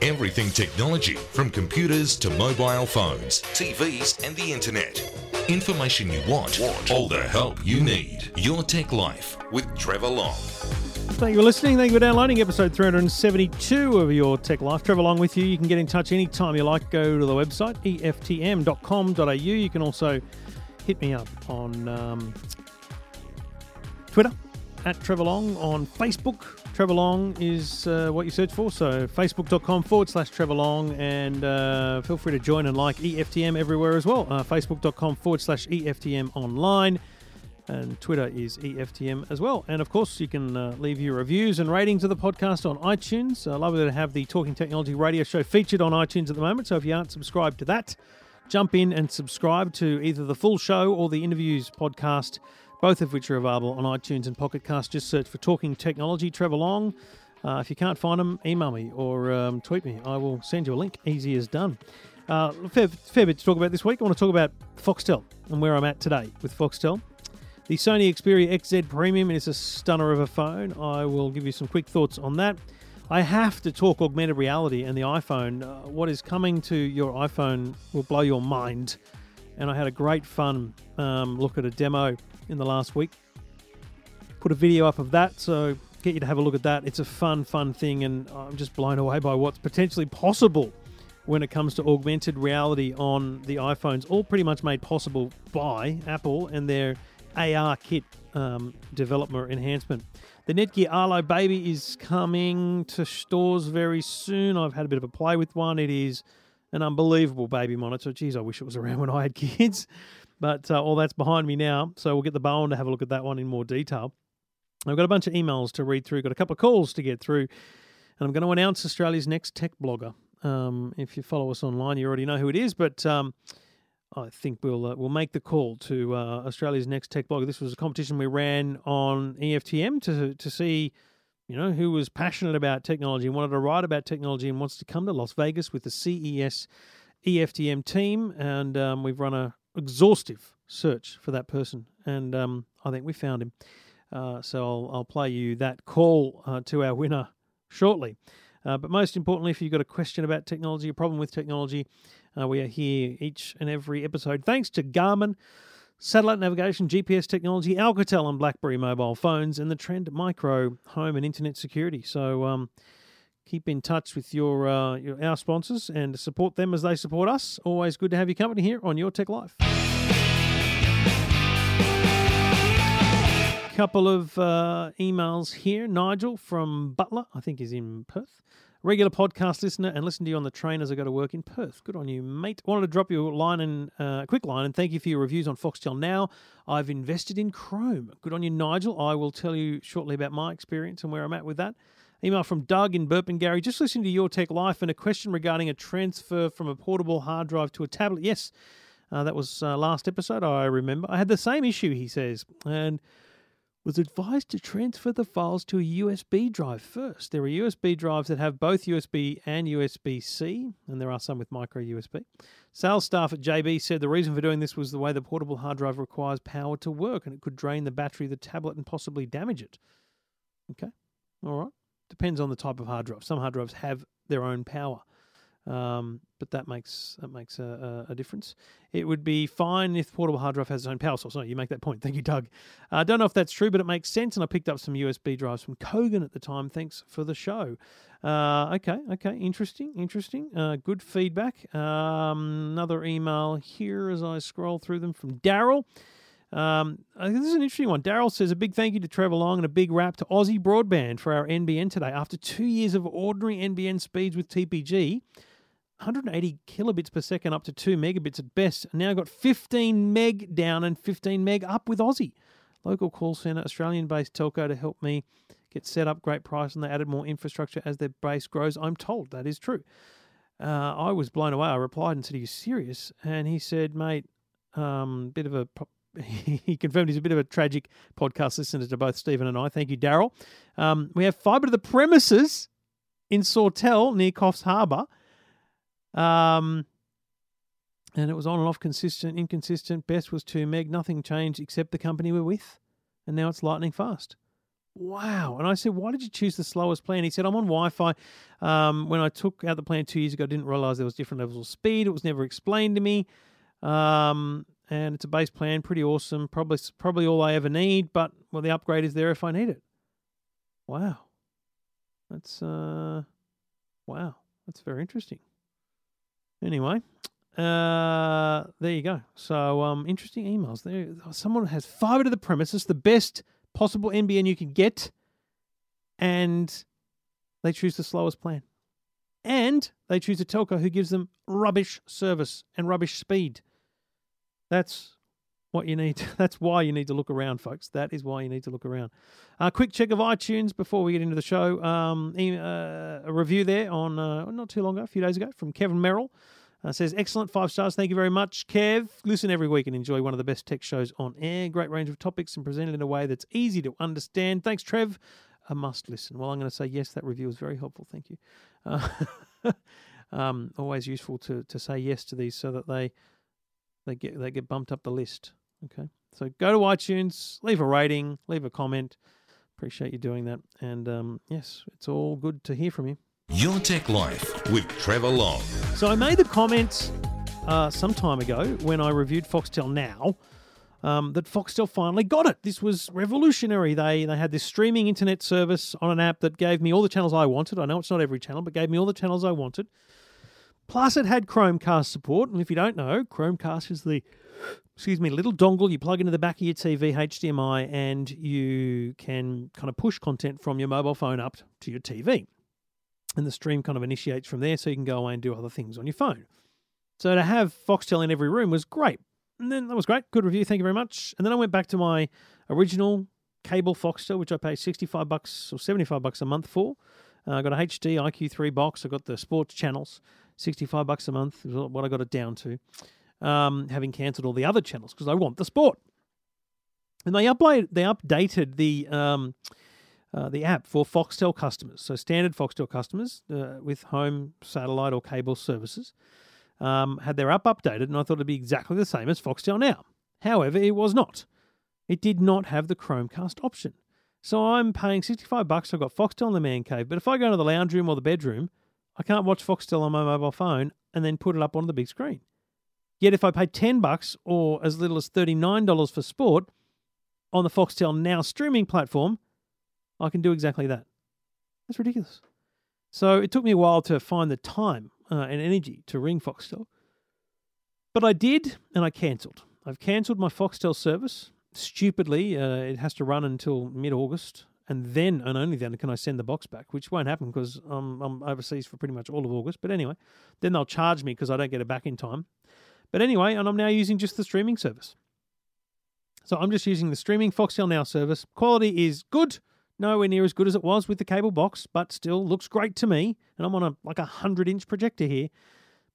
Everything technology, from computers to mobile phones, TVs, and the internet. Information you want, all the help you need. Your Tech Life with Trevor Long. Thank you for listening. Thank you for downloading episode 372 of Your Tech Life. Trevor Long with you. You can get in touch anytime you like. Go to the website, eftm.com.au. You can also hit me up on um, Twitter, at Trevor Long, on Facebook. Trevor Long is uh, what you search for. So facebook.com forward slash Trevor Long. And uh, feel free to join and like EFTM everywhere as well. Uh, facebook.com forward slash EFTM online and Twitter is EFTM as well. And of course, you can uh, leave your reviews and ratings of the podcast on iTunes. Uh, lovely to have the Talking Technology radio show featured on iTunes at the moment. So if you aren't subscribed to that, jump in and subscribe to either the full show or the interviews podcast, both of which are available on iTunes and Pocket Cast. Just search for Talking Technology, Trevor Long. Uh, if you can't find them, email me or um, tweet me. I will send you a link. Easy as done. Uh, fair, fair bit to talk about this week. I want to talk about Foxtel and where I'm at today with Foxtel. The Sony Xperia XZ Premium is a stunner of a phone. I will give you some quick thoughts on that. I have to talk augmented reality and the iPhone. Uh, what is coming to your iPhone will blow your mind. And I had a great fun um, look at a demo in the last week. Put a video up of that, so get you to have a look at that. It's a fun, fun thing, and I'm just blown away by what's potentially possible when it comes to augmented reality on the iPhones. All pretty much made possible by Apple and their ARKit um, developer enhancement. The Netgear Arlo Baby is coming to stores very soon. I've had a bit of a play with one. It is an unbelievable baby monitor. Geez, I wish it was around when I had kids. But uh, all that's behind me now. So we'll get the bow on to have a look at that one in more detail. I've got a bunch of emails to read through, got a couple of calls to get through. And I'm going to announce Australia's next tech blogger. Um, if you follow us online, you already know who it is. But um, I think we'll uh, we'll make the call to uh, Australia's next tech blogger. This was a competition we ran on EFTM to to see, you know, who was passionate about technology and wanted to write about technology and wants to come to Las Vegas with the CES EFTM team. And um, we've run a exhaustive search for that person, and um, I think we found him. Uh, so I'll I'll play you that call uh, to our winner shortly. Uh, but most importantly, if you've got a question about technology, a problem with technology, uh, we are here each and every episode. Thanks to Garmin, satellite navigation, GPS technology, Alcatel and BlackBerry mobile phones, and the Trend Micro home and internet security. So um, keep in touch with your, uh, your our sponsors and support them as they support us. Always good to have your company here on Your Tech Life. Couple of uh, emails here. Nigel from Butler, I think is in Perth regular podcast listener and listen to you on the train as I go to work in Perth. Good on you, mate. Wanted to drop you a line and uh, quick line and thank you for your reviews on Foxtel Now. I've invested in Chrome. Good on you, Nigel. I will tell you shortly about my experience and where I'm at with that. Email from Doug in Burpengary. Just listening to Your Tech Life and a question regarding a transfer from a portable hard drive to a tablet. Yes, uh, that was uh, last episode. I remember. I had the same issue. He says, and was advised to transfer the files to a USB drive first. There are USB drives that have both USB and USB C, and there are some with micro USB. Sales staff at JB said the reason for doing this was the way the portable hard drive requires power to work and it could drain the battery of the tablet and possibly damage it. Okay, all right. Depends on the type of hard drive. Some hard drives have their own power. Um, but that makes that makes a, a, difference. It would be fine if portable hard drive has its own power source. You make that point. Thank you, Doug. I uh, don't know if that's true, but it makes sense. And I picked up some USB drives from Kogan at the time. Thanks for the show. Uh, okay, okay, interesting, interesting. Uh, good feedback. Um, another email here as I scroll through them from Daryl. Um, this is an interesting one. Daryl says a big thank you to Trevor Long and a big rap to Aussie Broadband for our NBN today. After two years of ordinary NBN speeds with TPG, 180 kilobits per second up to 2 megabits at best. Now got 15 meg down and 15 meg up with Aussie. Local call centre, Australian based telco to help me get set up. Great price, and they added more infrastructure as their base grows. I'm told that is true. Uh, I was blown away. I replied and said, Are you serious? And he said, Mate, um, bit of a. he confirmed he's a bit of a tragic podcast listener to both Stephen and I. Thank you, Daryl. Um, we have fibre to the premises in Sawtell near Coffs Harbour. Um, and it was on and off, consistent, inconsistent. Best was 2 meg. Nothing changed except the company we're with. And now it's lightning fast. Wow. And I said, why did you choose the slowest plan? He said, I'm on Wi Fi. Um, when I took out the plan two years ago, I didn't realize there was different levels of speed. It was never explained to me. Um, and it's a base plan, pretty awesome. Probably, probably all I ever need, but well, the upgrade is there if I need it. Wow. That's, uh, wow. That's very interesting. Anyway, uh, there you go. So, um, interesting emails. There, someone has fiber to the premises, the best possible NBN you can get, and they choose the slowest plan. And they choose a telco who gives them rubbish service and rubbish speed. That's what you need. That's why you need to look around, folks. That is why you need to look around. A uh, quick check of iTunes before we get into the show. Um, uh, a review there on uh, not too long ago, a few days ago, from Kevin Merrill. Uh, says, excellent, five stars. Thank you very much, Kev. Listen every week and enjoy one of the best tech shows on air. Great range of topics and presented in a way that's easy to understand. Thanks, Trev. A must listen. Well, I'm going to say yes, that review was very helpful. Thank you. Uh, um, always useful to, to say yes to these so that they they get they get bumped up the list. Okay, so go to iTunes, leave a rating, leave a comment. Appreciate you doing that. And um, yes, it's all good to hear from you. Your Tech Life with Trevor Long. So I made the comment uh, some time ago when I reviewed Foxtel Now um, that Foxtel finally got it. This was revolutionary. They they had this streaming internet service on an app that gave me all the channels I wanted. I know it's not every channel, but gave me all the channels I wanted. Plus, it had Chromecast support. And if you don't know, Chromecast is the excuse me, little dongle you plug into the back of your TV, HDMI, and you can kind of push content from your mobile phone up to your TV and the stream kind of initiates from there so you can go away and do other things on your phone. So to have Foxtel in every room was great. And then that was great. Good review. Thank you very much. And then I went back to my original cable Foxtel, which I pay 65 bucks or 75 bucks a month for. Uh, I got a HD IQ3 box. I got the sports channels, 65 bucks a month is what I got it down to. Um, having cancelled all the other channels because I want the sport. And they updated, they updated the um, uh, the app for Foxtel customers. So standard Foxtel customers uh, with home satellite or cable services um, had their app updated, and I thought it'd be exactly the same as Foxtel now. However, it was not. It did not have the Chromecast option. So I'm paying 65 bucks. I've got Foxtel in the man cave, but if I go into the lounge room or the bedroom, I can't watch Foxtel on my mobile phone and then put it up on the big screen. Yet if I pay 10 bucks or as little as $39 for sport on the Foxtel Now streaming platform, I can do exactly that. That's ridiculous. So it took me a while to find the time uh, and energy to ring Foxtel. But I did, and I cancelled. I've cancelled my Foxtel service. Stupidly, uh, it has to run until mid August, and then and only then can I send the box back, which won't happen because um, I'm overseas for pretty much all of August. But anyway, then they'll charge me because I don't get it back in time. But anyway, and I'm now using just the streaming service. So I'm just using the streaming Foxtel Now service. Quality is good nowhere near as good as it was with the cable box, but still looks great to me. And I'm on a like a hundred inch projector here.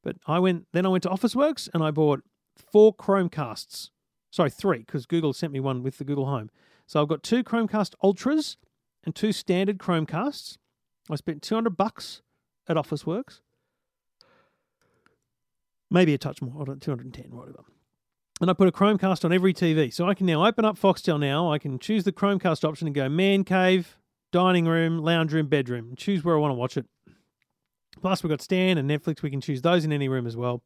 But I went then I went to Officeworks and I bought four Chromecasts. Sorry, three, because Google sent me one with the Google Home. So I've got two Chromecast Ultras and two standard Chromecasts. I spent 200 bucks at Officeworks. Maybe a touch more, 210, whatever and I put a Chromecast on every TV. So I can now open up Foxtel now. I can choose the Chromecast option and go man cave, dining room, lounge room, bedroom, and choose where I want to watch it. Plus, we've got Stan and Netflix. We can choose those in any room as well.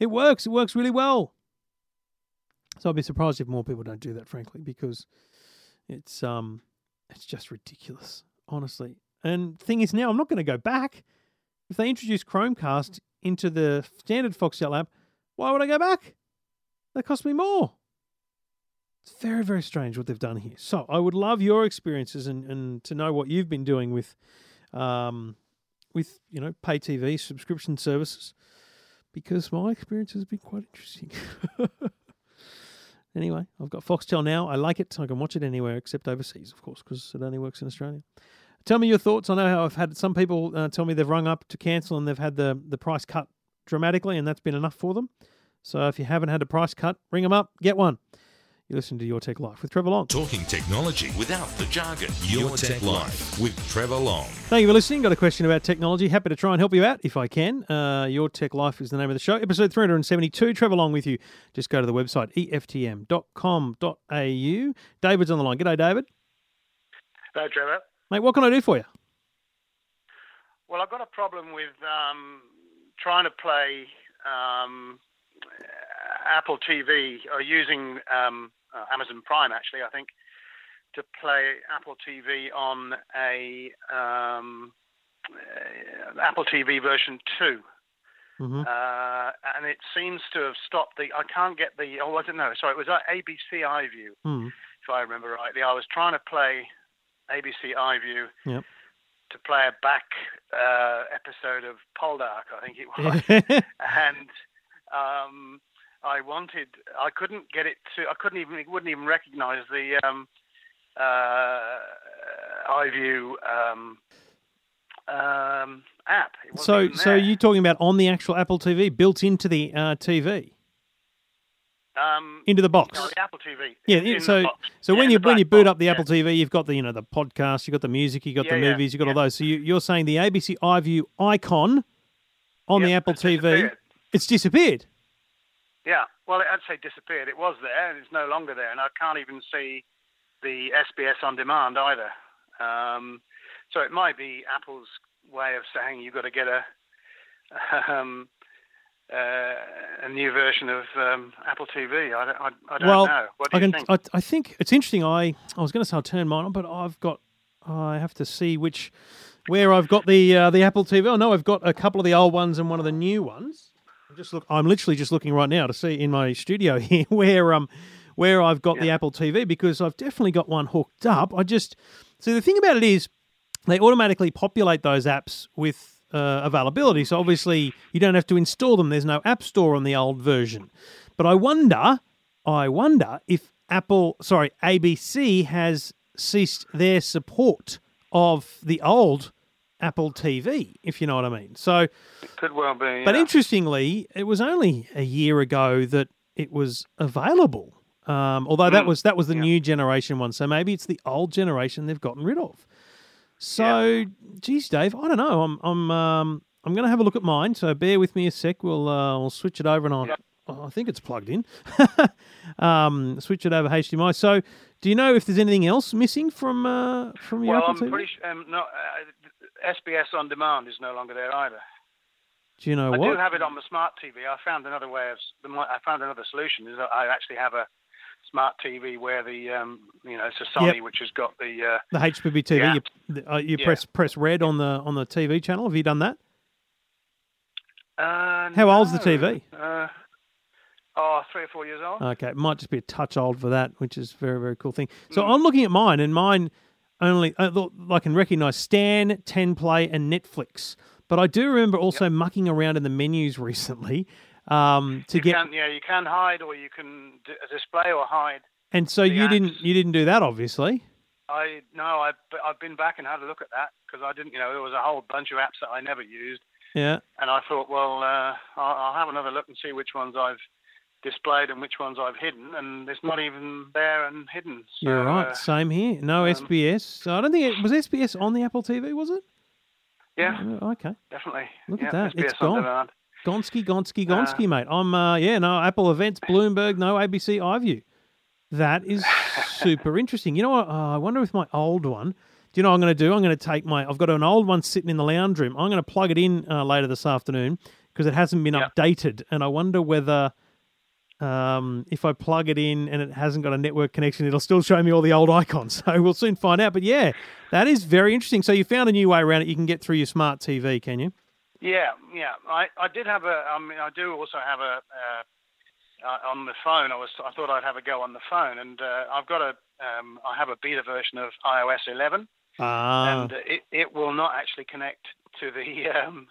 It works. It works really well. So I'd be surprised if more people don't do that, frankly, because it's um, it's just ridiculous, honestly. And thing is, now I'm not going to go back. If they introduce Chromecast into the standard Foxtel app, why would I go back? That cost me more. It's very, very strange what they've done here. So I would love your experiences and, and to know what you've been doing with um, with, you know, pay TV subscription services. Because my experience has been quite interesting. anyway, I've got Foxtel now. I like it. I can watch it anywhere except overseas, of course, because it only works in Australia. Tell me your thoughts. I know how I've had some people uh, tell me they've rung up to cancel and they've had the, the price cut dramatically, and that's been enough for them. So if you haven't had a price cut, ring them up, get one. You listen to Your Tech Life with Trevor Long. Talking technology without the jargon. Your, Your Tech, Tech Life with Trevor Long. Thank you for listening. Got a question about technology. Happy to try and help you out if I can. Uh, Your Tech Life is the name of the show. Episode 372. Trevor Long with you. Just go to the website eftm.com.au. David's on the line. G'day, David. Hello, Trevor. Mate, what can I do for you? Well, I've got a problem with um, trying to play um, Apple TV or using um, uh, Amazon Prime, actually, I think, to play Apple TV on a um, uh, Apple TV version 2. hmm Uh, and it seems to have stopped the. I can't get the. Oh, was it no? Sorry, it was uh, ABC iView, Hmm. if I remember rightly. I was trying to play ABC iView Yep. to play a back uh, episode of Poldark, I think it was, and um, I wanted. I couldn't get it to. I couldn't even. It wouldn't even recognise the um, uh, iView um, um, app. So, so you're talking about on the actual Apple TV, built into the uh, TV, um, into the box. no, the Apple TV. Yeah, in the so box. so when you the when you black boot box, up the yeah. Apple TV, you've got the you know the podcast, you've got the music, you've got the Yeah, yeah, movies, you've got all those. So you, you're saying the ABC iView icon on the Apple it's TV, disappeared. it's disappeared. Yeah, well, I'd say disappeared. It was there, and it's no longer there, and I can't even see the SBS on demand either. Um, so it might be Apple's way of saying you've got to get a um, uh, a new version of um, Apple TV. I don't, I, I don't well, know. What do I you think? I, I think it's interesting. I I was going to say I'll turn mine on, but I've got. I have to see which where I've got the uh, the Apple TV. I know I've got a couple of the old ones and one of the new ones. I'm just look. I'm literally just looking right now to see in my studio here where um where I've got the Apple TV because I've definitely got one hooked up. I just so the thing about it is they automatically populate those apps with uh, availability. So obviously you don't have to install them. There's no app store on the old version. But I wonder, I wonder if Apple, sorry, ABC has ceased their support of the old Apple TV, if you know what I mean. So, it could well be. but yeah. interestingly, it was only a year ago that it was available. Um, although that Mm, was that was the yeah. new generation one, so maybe it's the old generation they've gotten rid of. So, geez, Dave, I don't know. I'm I'm um, I'm going to have a look at mine. So bear with me a sec. We'll uh, we'll switch it over and. Yeah. oh, I think it's plugged in. um, switch it over HDMI. So, do you know if there's anything else missing from uh, from your well, Apple I'm TV? pretty sure. Um, no, uh, SBS on demand is no longer there either. do you know I what? do have it on the smart TV. I found another way of. I found another solution. Is that I actually have a smart TV where the um, you know it's a Sony which has got the uh, the HbbTV. Yeah. You, the- uh, you Yeah. press press red on the on the TV channel. Have you done that? uh How old's the. TV? Uh, oh, three or four years old. Okay, it might just be a touch old for that, which is a very very cool thing. So Mm. I'm looking at mine, and mine only I, I can recognise Stan, Ten Play, and Netflix. But I do remember also mucking around in the menus recently um, to you get, can, yeah, you can hide or you can d- display or hide. and so you didn't you didn't do that, obviously. I no, I've I've been back and had a look at that because I didn't, you know, there was a whole bunch of apps that I never used, Yeah, and I thought, well, uh, I'll, I'll have another look and see which ones I've displayed and which ones I've hidden, and it's not even there and hidden. So, you're right. uh, Same here. No um, SBS. So I don't think it was SBS on the Apple TV, was it? yeah, Uh, Okay. definitely. Look yeah, at that. SBS It's on gone. demand. Gonski, Gonski, Uh, Gonski, mate. I'm uh yeah, no, Apple events, Bloomberg, no ABC iView. That is super interesting. You know what? Uh, I wonder if my old one. Do you know what I'm going to do? I'm going to take my. I've got an old one sitting in the lounge room. I'm going to plug it in uh, later this afternoon because it hasn't been Yep. updated, and I wonder whether. Um, if I plug it in and it hasn't got a network connection, it'll still show me all the old icons. So we'll soon find out. But yeah, that is very interesting. So you found a new way around it. You can get through your smart TV, can you? Yeah, yeah. I, I did have a. I mean, I do also have a. Uh, uh, on the phone, I was. I thought I'd have a go on the phone, and uh, I've got a. Um, I have a beta version of iOS 11, Ah, and it, it will not actually connect to the. Um,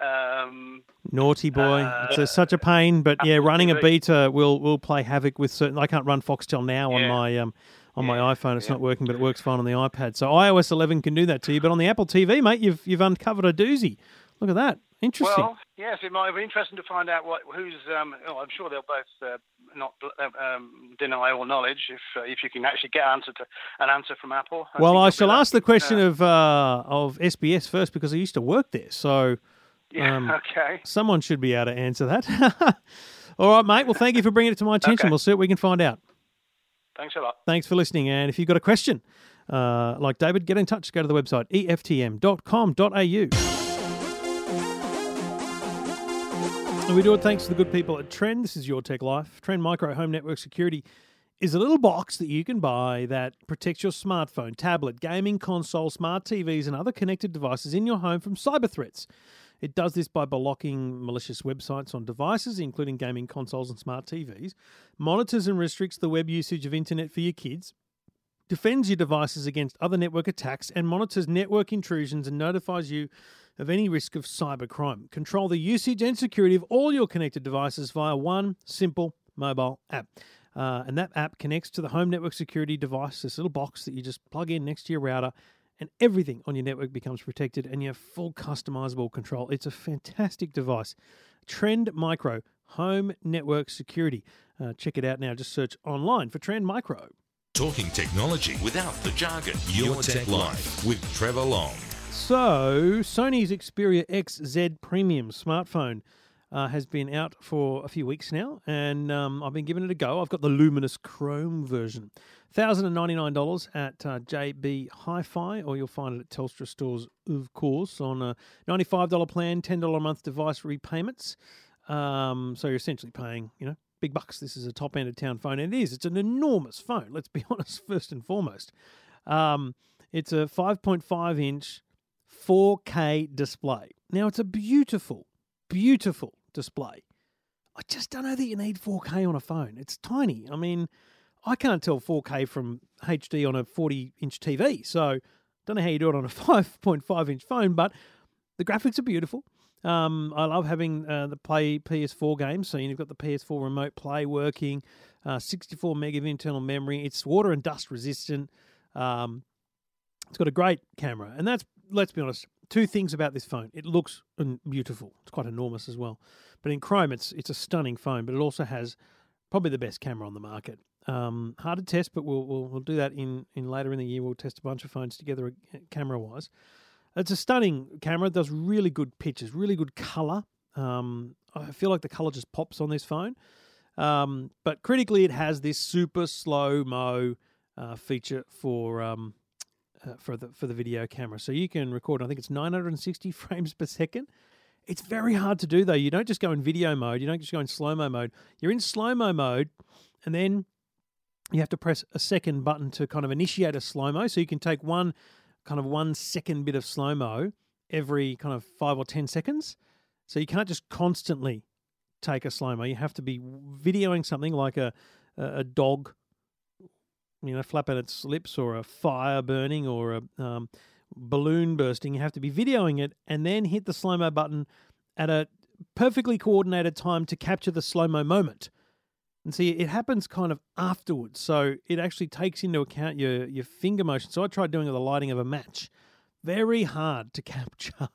um, Naughty boy. Uh, it's a, such a pain, but yeah, running a beta will will play havoc with certain. I can't run Foxtel now on Yeah. my um on my iPhone. It's yeah. not working, but it works fine on the iPad. So iOS 11 can do that to you, but on the Apple TV, mate, you've you've uncovered a doozy. Look at that. Interesting. well, yes, it might be interesting to find out what who's. Um, oh, I'm sure they'll both uh, not uh, um, deny all knowledge if uh, if you can actually get answer to an answer from Apple. well, I shall ask the question Uh, of uh, of SBS first because I used to work there. So yeah, um, okay. someone should be able to answer that. All right, mate. Well, thank you for bringing it to my attention. Okay. We'll see what we can find out. Thanks a lot. Thanks for listening. And if you've got a question uh, like David, get in touch. Go to the website eftm.com.au. And we do it thanks to the good people at Trend. This is your tech life. Trend Micro Home Network Security is a little box that you can buy that protects your smartphone, tablet, gaming console, smart TVs, and other connected devices in your home from cyber threats. It does this by blocking malicious websites on devices, including gaming consoles and smart TVs, monitors and restricts the web usage of internet for your kids, defends your devices against other network attacks, and monitors network intrusions and notifies you of any risk of cybercrime. Control the usage and security of all your connected devices via one simple mobile app. Uh, and that app connects to the home network security device, this little box that you just plug in next to your router, and everything on your network becomes protected and you have full customizable control. It's a fantastic device. Trend Micro Home Network Security. Uh, check it out now. Just search online for Trend Micro. Talking technology without the jargon. Your, Your Tech, Tech Life with Trevor Long. So, Sony's Xperia XZ Premium smartphone uh, has been out for a few weeks now, and um, I've been giving it a go. I've got the Luminous Chrome version. $1,099 at uh, JB Hi Fi, or you'll find it at Telstra stores, of course, on a $95 plan, $10 a month device repayments. Um, so you're essentially paying, you know, big bucks. This is a top end of town phone, and it is. It's an enormous phone, let's be honest, first and foremost. Um, it's a 5.5 inch 4K display. Now, it's a beautiful, beautiful display. I just don't know that you need 4K on a phone. It's tiny. I mean, I can't tell 4K from HD on a 40 inch TV. So, don't know how you do it on a 5.5 inch phone, but the graphics are beautiful. Um, I love having uh, the play PS4 games. So you've got the PS4 remote play working, uh, 64 meg of internal memory. It's water and dust resistant. Um, it's got a great camera, and that's let's be honest, two things about this phone. It looks beautiful. It's quite enormous as well. But in Chrome, it's it's a stunning phone. But it also has probably the best camera on the market. Um, hard to test, but we'll, we'll we'll do that in in later in the year. We'll test a bunch of phones together, uh, camera wise. It's a stunning camera. It does really good pictures, really good color. Um, I feel like the color just pops on this phone. Um, but critically, it has this super slow mo uh, feature for um, uh, for the for the video camera. So you can record. I think it's 960 frames per second. It's very hard to do though. You don't just go in video mode. You don't just go in slow mo mode. You're in slow mo mode, and then you have to press a second button to kind of initiate a slow mo. So you can take one kind of one second bit of slow mo every kind of five or ten seconds. So you can't just constantly take a slow mo. You have to be videoing something like a a dog you know, flapping its lips or a fire burning or a um, balloon bursting. You have to be videoing it and then hit the slow mo button at a perfectly coordinated time to capture the slow mo moment. And see, it happens kind of afterwards. So it actually takes into account your, your finger motion. So I tried doing the lighting of a match. Very hard to capture.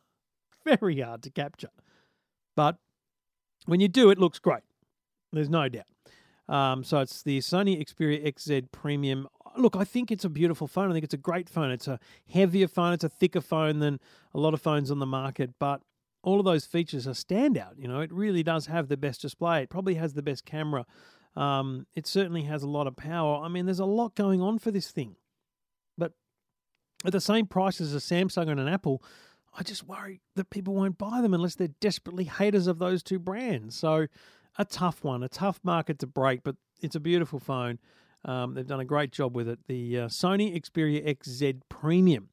Very hard to capture. But when you do, it looks great. There's no doubt. Um, so it's the Sony Xperia XZ Premium. Look, I think it's a beautiful phone. I think it's a great phone. It's a heavier phone. It's a thicker phone than a lot of phones on the market, but all of those features are standout. You know, it really does have the best display. It probably has the best camera. Um, it certainly has a lot of power. I mean, there's a lot going on for this thing, but at the same price as a Samsung and an Apple, I just worry that people won't buy them unless they're desperately haters of those two brands. So a tough one, a tough market to break, but it's a beautiful phone. Um, they've done a great job with it. The uh, Sony Xperia XZ Premium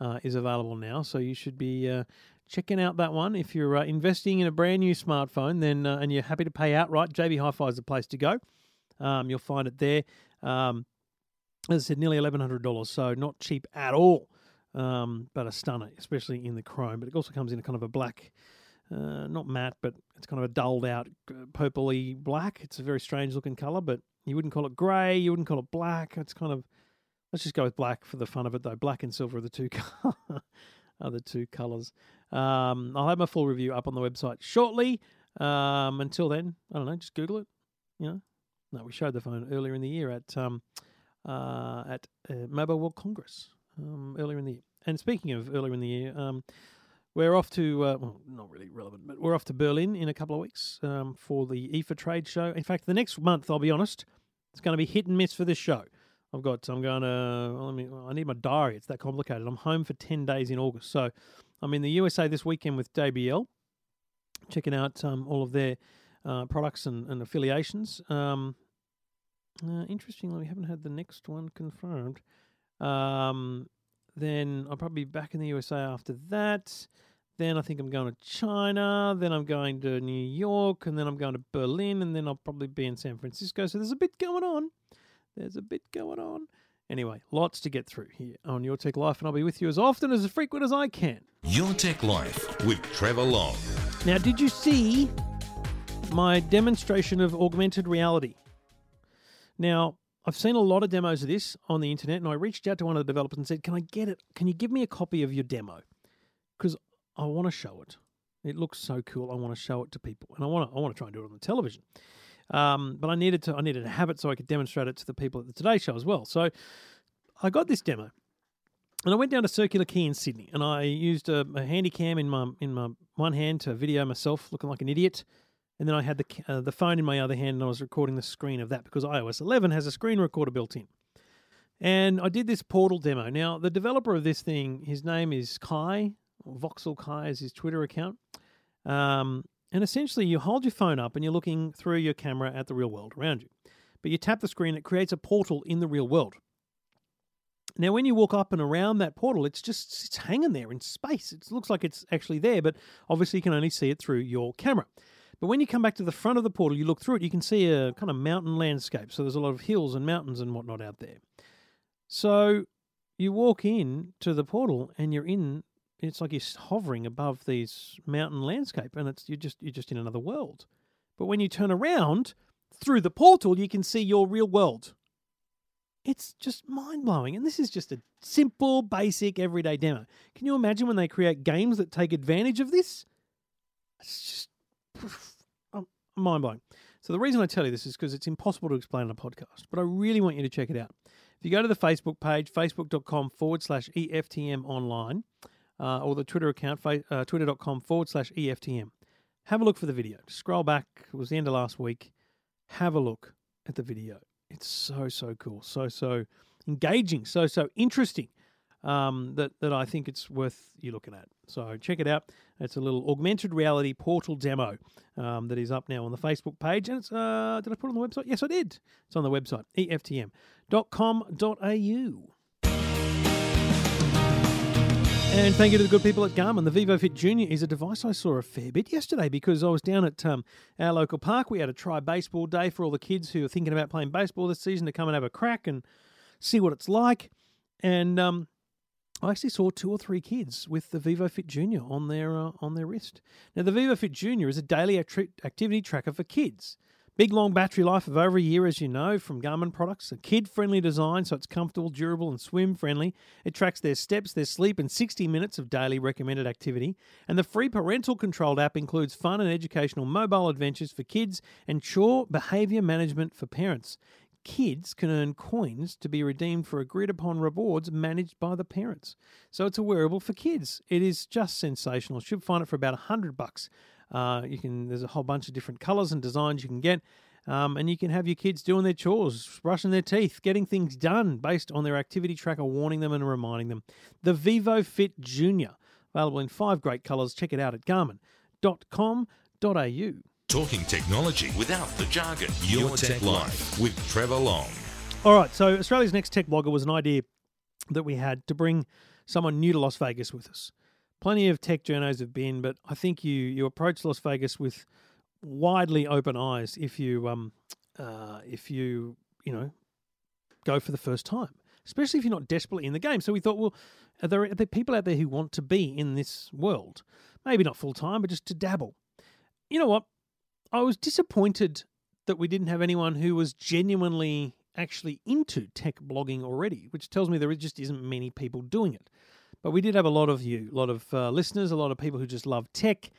uh, is available now, so you should be uh, checking out that one. If you're uh, investing in a brand new smartphone, then uh, and you're happy to pay outright, JB Hi-Fi is the place to go. Um, you'll find it there. Um, as I said, nearly eleven hundred dollars, so not cheap at all, um, but a stunner, especially in the chrome. But it also comes in a kind of a black uh, not matte, but it's kind of a dulled out uh, purpley black. It's a very strange looking color, but you wouldn't call it grey. You wouldn't call it black. It's kind of let's just go with black for the fun of it, though. Black and silver are the two the two colors. Um, I'll have my full review up on the website shortly. Um, until then, I don't know. Just Google it. You know, no, we showed the phone earlier in the year at um, uh, at uh, Mobile World Congress um, earlier in the year. And speaking of earlier in the year, um, we're off to, uh, well, not really relevant, but we're off to Berlin in a couple of weeks um, for the IFA trade show. In fact, the next month, I'll be honest, it's going to be hit and miss for this show. I've got. I'm going to. Well, let me. I need my diary. It's that complicated. I'm home for ten days in August, so I'm in the USA this weekend with JBL, checking out um, all of their uh, products and, and affiliations. Um, uh, interestingly, we haven't had the next one confirmed. Um, then I'll probably be back in the USA after that. Then I think I'm going to China. Then I'm going to New York. And then I'm going to Berlin. And then I'll probably be in San Francisco. So there's a bit going on. There's a bit going on. Anyway, lots to get through here on Your Tech Life. And I'll be with you as often, as frequent as I can. Your Tech Life with Trevor Long. Now, did you see my demonstration of augmented reality? Now, I've seen a lot of demos of this on the internet, and I reached out to one of the developers and said, Can I get it? Can you give me a copy of your demo? Because I want to show it. It looks so cool. I want to show it to people, and I want to. I want to try and do it on the television. Um, but I needed to. I needed to have it so I could demonstrate it to the people at the Today Show as well. So I got this demo, and I went down to Circular Quay in Sydney, and I used a, a handy cam in my in my one hand to video myself looking like an idiot, and then I had the uh, the phone in my other hand, and I was recording the screen of that because iOS 11 has a screen recorder built in. And I did this portal demo. Now, the developer of this thing, his name is Kai, Voxel Kai is his Twitter account. Um, and essentially, you hold your phone up and you're looking through your camera at the real world around you. But you tap the screen, it creates a portal in the real world. Now, when you walk up and around that portal, it's just it's hanging there in space. It looks like it's actually there, but obviously you can only see it through your camera. But when you come back to the front of the portal, you look through it, you can see a kind of mountain landscape. So there's a lot of hills and mountains and whatnot out there. So you walk in to the portal and you're in it's like you're hovering above these mountain landscape and it's you're just you're just in another world. But when you turn around through the portal, you can see your real world. It's just mind blowing. And this is just a simple, basic, everyday demo. Can you imagine when they create games that take advantage of this? It's just um, mind blowing. So, the reason I tell you this is because it's impossible to explain on a podcast, but I really want you to check it out. If you go to the Facebook page, facebook.com forward slash EFTM online, uh, or the Twitter account, uh, twitter.com forward slash EFTM. Have a look for the video. Scroll back, it was the end of last week. Have a look at the video. It's so, so cool. So, so engaging. So, so interesting um, that, that I think it's worth you looking at. So, check it out. It's a little augmented reality portal demo um, that is up now on the Facebook page. And it's, uh, did I put it on the website? Yes, I did. It's on the website, eftm.com.au. And thank you to the good people at Garmin. The VivoFit Junior is a device I saw a fair bit yesterday because I was down at um, our local park. We had a try baseball day for all the kids who are thinking about playing baseball this season to come and have a crack and see what it's like. And um, I actually saw two or three kids with the VivoFit Junior on their uh, on their wrist. Now, the VivoFit Junior is a daily activity tracker for kids. Big long battery life of over a year, as you know, from Garmin products. A kid friendly design, so it's comfortable, durable, and swim friendly. It tracks their steps, their sleep, and 60 minutes of daily recommended activity. And the free parental controlled app includes fun and educational mobile adventures for kids and chore behavior management for parents. Kids can earn coins to be redeemed for agreed upon rewards managed by the parents. So it's a wearable for kids. It is just sensational. Should find it for about 100 bucks. Uh, you can there's a whole bunch of different colors and designs you can get. Um, and you can have your kids doing their chores, brushing their teeth, getting things done based on their activity tracker, warning them and reminding them. The Vivo Fit Junior, available in five great colours. Check it out at garmin.com.au. Talking technology without the jargon. Your, Your Tech, Tech Life with Trevor Long. All right, so Australia's Next Tech Blogger was an idea that we had to bring someone new to Las Vegas with us plenty of tech journos have been, but I think you you approach Las Vegas with widely open eyes if you um uh, if you you know go for the first time, especially if you're not desperately in the game. So we thought, well, are there, are there people out there who want to be in this world? Maybe not full time, but just to dabble. You know what? I was disappointed that we didn't have anyone who was genuinely actually into tech blogging already, which tells me there just isn't many people doing it. But we did have a lot of you, a lot of uh, listeners, a lot of people who just love tech.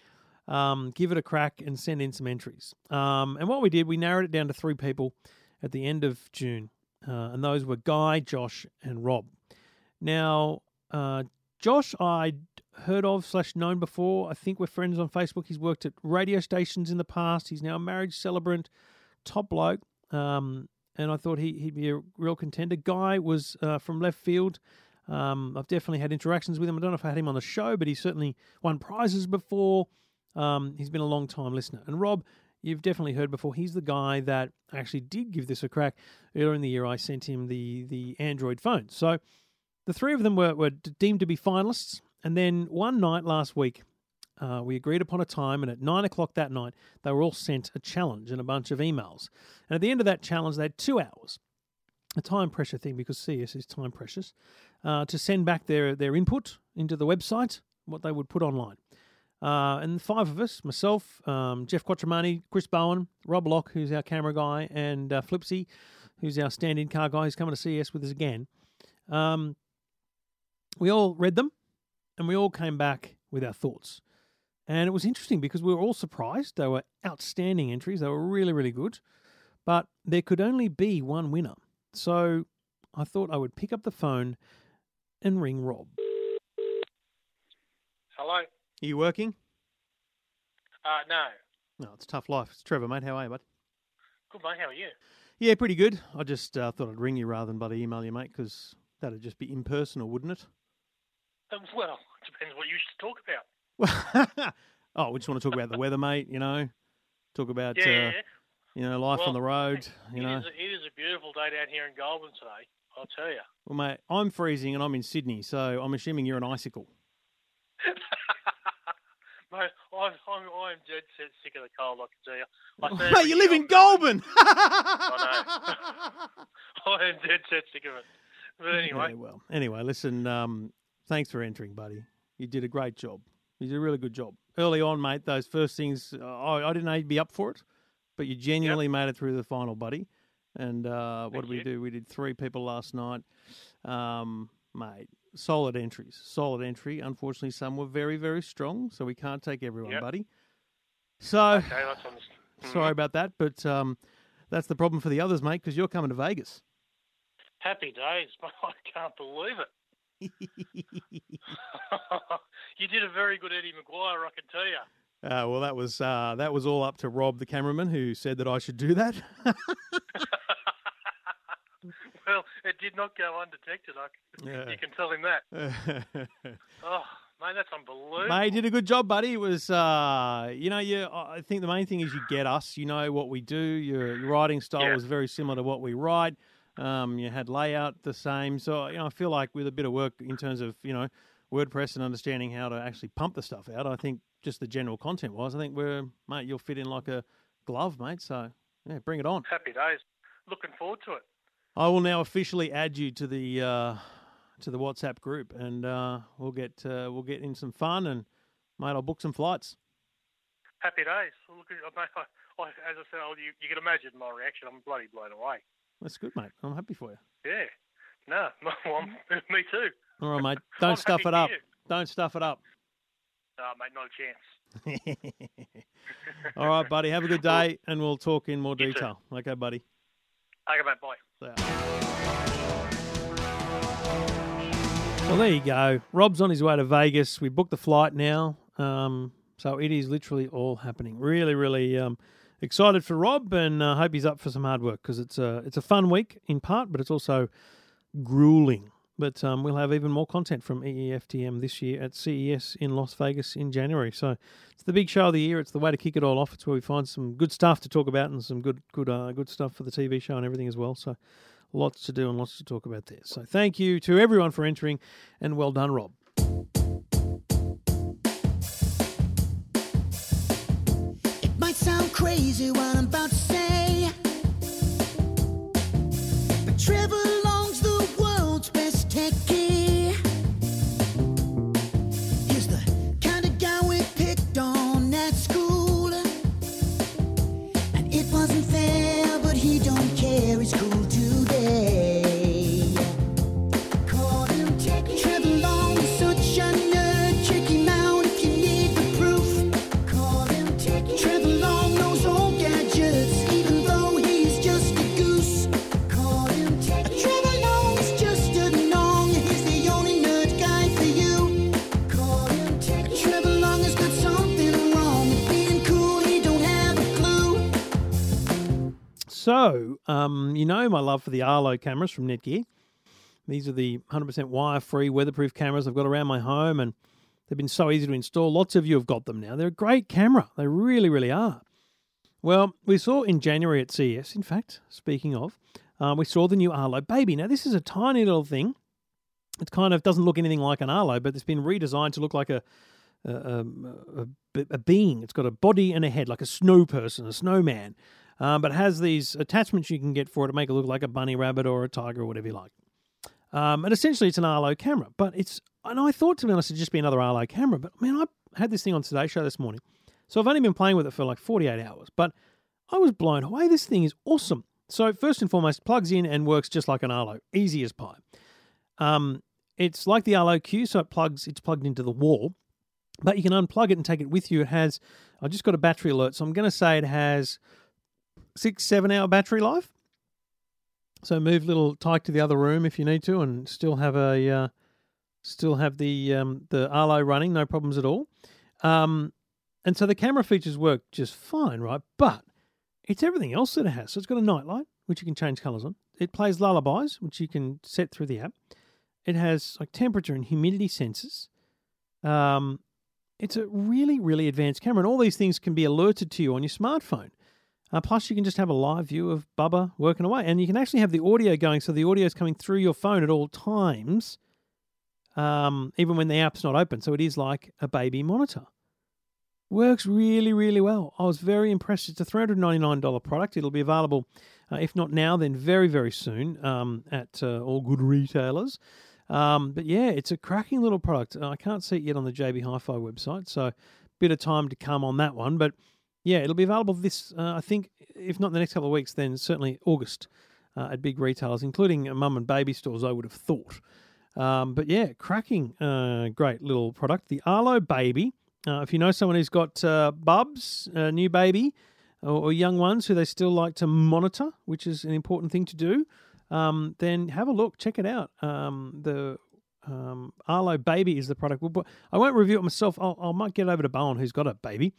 Um, give it a crack and send in some entries. Um, and what we did, we narrowed it down to three people at the end of June, uh, and those were Guy, Josh, and Rob. Now, uh, Josh, I'd heard of slash known before. I think we're friends on Facebook. He's worked at radio stations in the past. He's now a marriage celebrant, top bloke. Um, and I thought he, he'd be a real contender. Guy was uh, from left field. Um, I've definitely had interactions with him. I don't know if I had him on the show, but he certainly won prizes before. Um, he's been a long time listener. And Rob, you've definitely heard before. He's the guy that actually did give this a crack earlier in the year. I sent him the the Android phone. So the three of them were, were deemed to be finalists. And then one night last week, uh, we agreed upon a time, and at nine o'clock that night, they were all sent a challenge and a bunch of emails. And at the end of that challenge, they had two hours, a time pressure thing because CES is time precious, uh, to send back their, their input into the website, what they would put online. Uh, and five of us, myself, um, Geoff Quattromani, Chris Bowen, Rob Locke, who's our camera guy, and uh, Flipsy, who's our stand-in car guy, who's coming to CES with us again. Um, we all read them, and we all came back with our thoughts. And it was interesting because we were all surprised. They were outstanding entries. They were really, really good. But there could only be one winner. So I thought I would pick up the phone and ring Rob. Hello. Are you working? Uh, no. No, it's a tough life. It's Trevor, mate. How are you, bud? Good mate. How are you? Yeah, pretty good. I just uh, thought I'd ring you rather than bloody email you, mate, because that'd just be impersonal, wouldn't it? Um, well, it depends what you should talk about. oh, we just want to talk about the weather, mate. You know, talk about Yeah, uh, you know life on the road. You it know, is a, it is a beautiful day down here in Goulburn today. I'll tell you. well, mate, I'm freezing and I'm in Sydney, so I'm assuming you're an icicle. mate, I'm, I'm, I'm dead set sick of the cold. I can tell you. I mate, you live in Goulburn. I am dead set sick of it. But anyway, Yeah, well, anyway, listen. Um, thanks for entering, buddy. You did a great job. You did a really good job early on, mate. Those first things, uh, I, I didn't know you'd be up for it, but you genuinely made it through the final, buddy. And uh, what did we do? We did three people last night, um, mate. Solid entries, solid entry. Unfortunately, some were very, very strong, so we can't take everyone, Yep. buddy. So okay, understood. sorry about that, but um, that's the problem for the others, mate, because you're coming to Vegas. Happy days, but I can't believe it. you did a very good Eddie McGuire, I can tell you. Uh, well, that was uh, that was all up to Rob, the cameraman, who said that I should do that. well, it did not go undetected. I, Yeah. You can tell him that. Oh, mate, that's unbelievable. Mate, you did a good job, buddy. It was, uh, you know, you. I think the main thing is you get us. You know what we do. Your, your writing style Yeah. was very similar to what we write. Um, you had layout the same. So you know, I feel like with a bit of work in terms of you know WordPress and understanding how to actually pump the stuff out, I think just the general content wise, I think we're mate, you'll fit in like a glove, mate. So yeah, bring it on. Happy days. Looking forward to it. I will now officially add you to the uh, to the WhatsApp group, and uh, we'll get uh, we'll get in some fun, and mate, I'll book some flights. Happy days. Look, at- mate, I, I, as I said, oh, you, you can imagine my reaction. I'm bloody blown away. That's good, mate. I'm happy for you. Yeah. No, well, me too. All right, mate. Don't stuff it up. Don't stuff it up. No, mate, not a chance. All right, buddy. Have a good day, and we'll talk in more You too. detail. Okay, buddy. Okay, mate, bye. Well, there you go. Rob's on his way to Vegas. We booked the flight now. Um, so it is literally all happening. Really, really um, excited for Rob, and uh, hope he's up for some hard work because it's a it's a fun week in part, but it's also grueling. But um, we'll have even more content from EEFTM this year at CES in Las Vegas in January. So it's the big show of the year. It's the way to kick it all off. It's where we find some good stuff to talk about and some good good uh, good stuff for the TV show and everything as well. So lots to do and lots to talk about there. So thank you to everyone for entering, and well done, Rob. It might sound crazy what I'm about to for the Arlo cameras from Netgear. These are the 100% wire-free, weatherproof cameras I've got around my home, and they've been so easy to install. Lots of you have got them now. They're a great camera. They really, really are. Well, we saw in January at CES, in fact, speaking of, um, we saw the new Arlo Baby. Now, this is a tiny little thing. It kind of doesn't look anything like an Arlo, but it's been redesigned to look like a, a, a, a being. It's got a body and a head, like a snow person, a snowman. Um, but it has these attachments you can get for it to make it look like a bunny rabbit or a tiger or whatever you like. Um, and essentially, it's an Arlo camera. But it's, and I thought to be honest, it'd just be another Arlo camera. But man, I had this thing on Today Show this morning. So I've only been playing with it for like 48 hours. But I was blown away. This thing is awesome. So, first and foremost, plugs in and works just like an Arlo, easy as pie. Um, it's like the Arlo Q, so it plugs, it's plugged into the wall but you can unplug it and take it with you. It has, I just got a battery alert, so I'm going to say it has six, seven hour battery life. So move little Tyke to the other room if you need to, and still have a, uh, still have the um, the Arlo running, no problems at all. Um, and so the camera features work just fine, right? But it's everything else that it has. So it's got a nightlight, which you can change colors on. It plays lullabies, which you can set through the app. It has like temperature and humidity sensors. Um, it's a really, really advanced camera, and all these things can be alerted to you on your smartphone. Uh, plus, you can just have a live view of Bubba working away, and you can actually have the audio going, so the audio is coming through your phone at all times, um, even when the app's not open. So it is like a baby monitor. Works really, really well. I was very impressed. It's a $399 product. It'll be available, uh, if not now, then very, very soon um, at uh, all good retailers. Um, but yeah, it's a cracking little product. I can't see it yet on the JB Hi-Fi website, so bit of time to come on that one. But yeah, it'll be available this, uh, I think, if not the next couple of weeks, then certainly August uh, at big retailers, including mum and baby stores. I would have thought. Um, but yeah, cracking, uh, great little product. The Arlo Baby. Uh, if you know someone who's got uh, bubs, a new baby, or, or young ones who they still like to monitor, which is an important thing to do um, then have a look, check it out. Um, the um, Arlo Baby is the product. I won't review it myself. I'll, I might get over to Bowen, who's got a baby.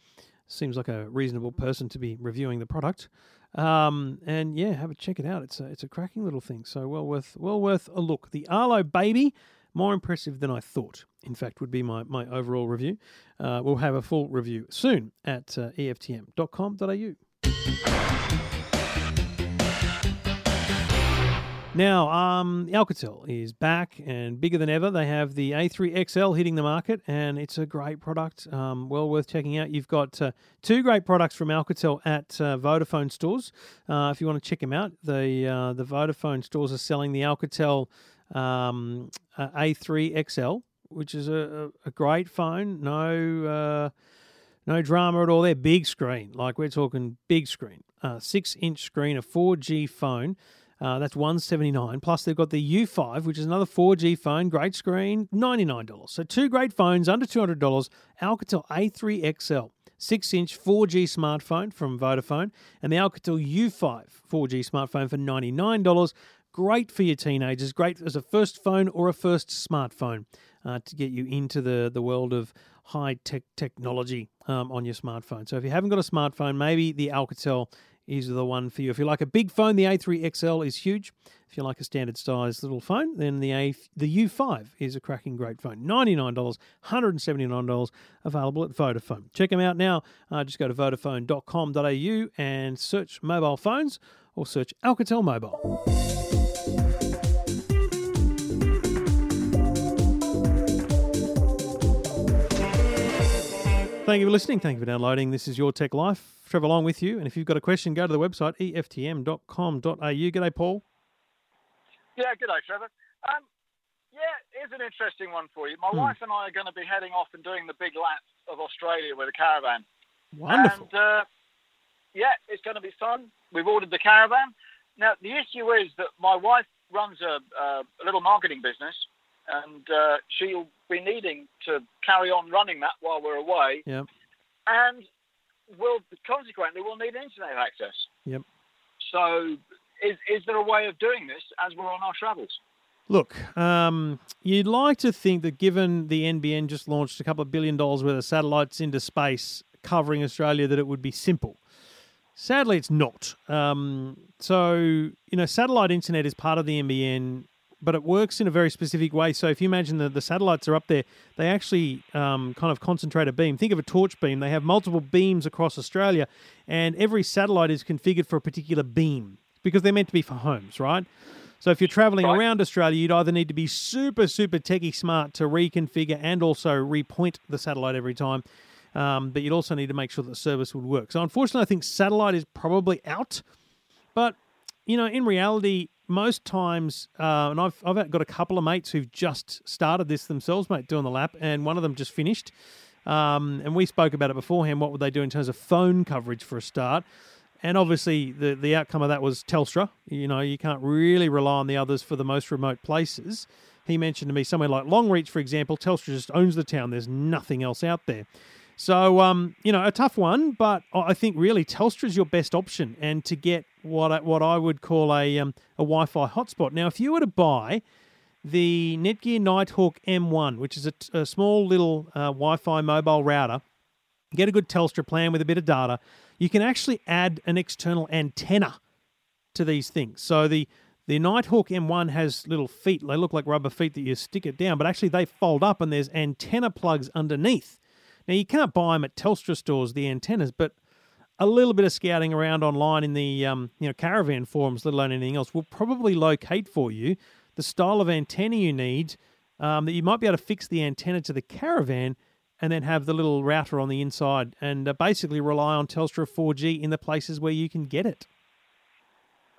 Seems like a reasonable person to be reviewing the product. Um, and yeah, have a check it out. It's a, it's a cracking little thing. So well worth well worth a look. The Arlo Baby, more impressive than I thought. In fact, would be my my overall review. Uh, we'll have a full review soon at uh, eftm.com.au. Now, um, Alcatel is back and bigger than ever. They have the A3 XL hitting the market, and it's a great product, um, well worth checking out. You've got uh, two great products from Alcatel at uh, Vodafone stores. Uh, if you want to check them out, the uh, the Vodafone stores are selling the Alcatel um, uh, A3 XL, which is a, a, great phone. No uh, no drama at all. They're big screen, like we're talking big screen, six inch screen, a 4G phone. Uh, that's 179 Plus, they've got the U5, which is another 4G phone, great screen, $99. So, two great phones under $200. Alcatel A3 XL, 6 inch 4G smartphone from Vodafone, and the Alcatel U5 4G smartphone for $99. Great for your teenagers, great as a first phone or a first smartphone uh, to get you into the, the world of high tech technology um, on your smartphone. So, if you haven't got a smartphone, maybe the Alcatel is the one for you. If you like a big phone, the A3 XL is huge. If you like a standard size little phone, then the A the U5 is a cracking great phone. $99, $179 available at Vodafone. Check them out now. Uh, just go to vodafone.com.au and search mobile phones or search Alcatel Mobile. Thank you for listening. Thank you for downloading. This is Your Tech Life. Trevor along with you. And if you've got a question, go to the website eftm.com.au. G'day, Paul. Yeah, g'day, Trevor. Um, yeah, here's an interesting one for you. My hmm. wife and I are going to be heading off and doing the big lap of Australia with a caravan. Wonderful. And uh, yeah, it's going to be fun. We've ordered the caravan. Now, the issue is that my wife runs a, a little marketing business, and uh, she'll be needing to carry on running that while we're away. Yeah. And will consequently we'll need internet access. Yep. So, is is there a way of doing this as we're on our travels? Look, um, you'd like to think that given the NBN just launched a couple of billion dollars worth of satellites into space covering Australia, that it would be simple. Sadly, it's not. Um, so, you know, satellite internet is part of the NBN, but it works in a very specific way. So, if you imagine that the satellites are up there, they actually um, kind of concentrate a beam. Think of a torch beam. They have multiple beams across Australia, and every satellite is configured for a particular beam because they're meant to be for homes, right? So, if you're traveling Right. around Australia, you'd either need to be super, super techie smart to reconfigure and also repoint the satellite every time. Um, but you'd also need to make sure that the service would work. So, unfortunately, I think satellite is probably out. But you know, in reality, most times, uh, and I've I've got a couple of mates who've just started this themselves, mate, doing the lap, and one of them just finished. Um, and we spoke about it beforehand. What would they do in terms of phone coverage for a start? And obviously, the the outcome of that was Telstra. You know, you can't really rely on the others for the most remote places. He mentioned to me somewhere like Longreach, for example, Telstra just owns the town. There's nothing else out there. So, um, you know, a tough one, but I think really Telstra's your best option, and to get what I, what I would call a um, a Wi-Fi hotspot. Now, if you were to buy the Netgear Nighthawk M1, which is a, a small little uh, Wi-Fi mobile router, get a good Telstra plan with a bit of data, you can actually add an external antenna to these things. So the the Nighthawk M1 has little feet. They look like rubber feet that you stick it down, but actually they fold up and there's antenna plugs underneath. Now you can't buy them at Telstra stores, the antennas, but a little bit of scouting around online in the um, you know caravan forums, let alone anything else, will probably locate for you the style of antenna you need. Um, that you might be able to fix the antenna to the caravan and then have the little router on the inside and uh, basically rely on Telstra 4G in the places where you can get it.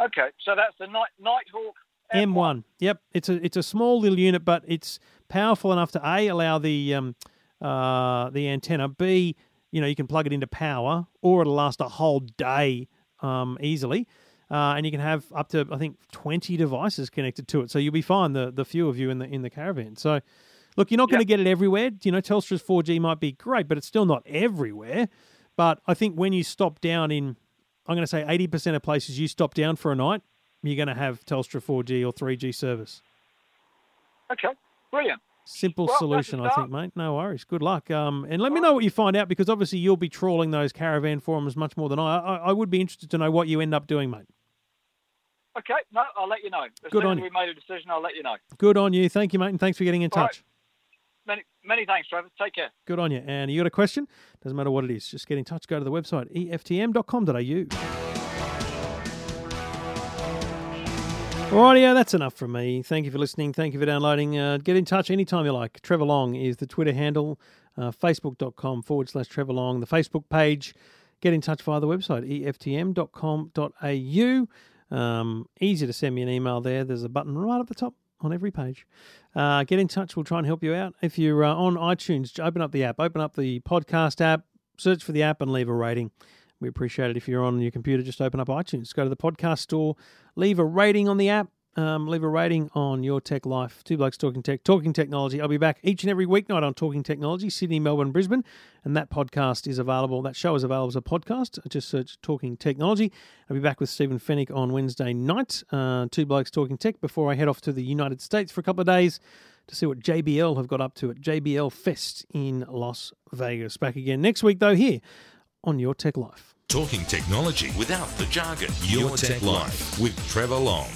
Okay, so that's the Night Nighthawk M1. Yep, it's a it's a small little unit, but it's powerful enough to a allow the um, uh, the antenna. B, you know, you can plug it into power, or it'll last a whole day um, easily. Uh, and you can have up to I think twenty devices connected to it, so you'll be fine. The the few of you in the in the caravan. So, look, you're not going to get it everywhere. You know, Telstra's 4G might be great, but it's still not everywhere. But I think when you stop down in, I'm going to say 80% of places you stop down for a night, you're going to have Telstra 4G or 3G service. Okay, brilliant. Simple Well, solution, I think, mate. No worries. Good luck. Um, and let me know what you find out because obviously you'll be trawling those caravan forums much more than I. I, I would be interested to know what you end up doing, mate. Okay, no, I'll let you know. As Good soon on as you. we made a decision, I'll let you know. Good on you. Thank you, mate, and thanks for getting in All right. touch. Many, many thanks, Trevor. Take care. Good on you. And you got a question? Doesn't matter what it is. Just get in touch. Go to the website E eftm.com.au. yeah, that's enough from me. Thank you for listening. Thank you for downloading. Uh, get in touch anytime you like. Trevor Long is the Twitter handle, uh, facebook.com forward slash Trevor Long, the Facebook page. Get in touch via the website, eftm.com.au. Um, easy to send me an email there. There's a button right at the top on every page. Uh, get in touch. We'll try and help you out. If you're uh, on iTunes, open up the app, open up the podcast app, search for the app, and leave a rating. We appreciate it. If you're on your computer, just open up iTunes, go to the podcast store, leave a rating on the app, um, leave a rating on Your Tech Life. Two Blokes Talking Tech, Talking Technology. I'll be back each and every weeknight on Talking Technology, Sydney, Melbourne, Brisbane. And that podcast is available, that show is available as a podcast. Just search Talking Technology. I'll be back with Stephen Fenech on Wednesday night, uh, Two Blokes Talking Tech, before I head off to the United States for a couple of days to see what JBL have got up to at JBL Fest in Las Vegas. Back again next week, though, here on Your Tech Life. Talking technology without the jargon. Your, Tech, Life with Trevor Long.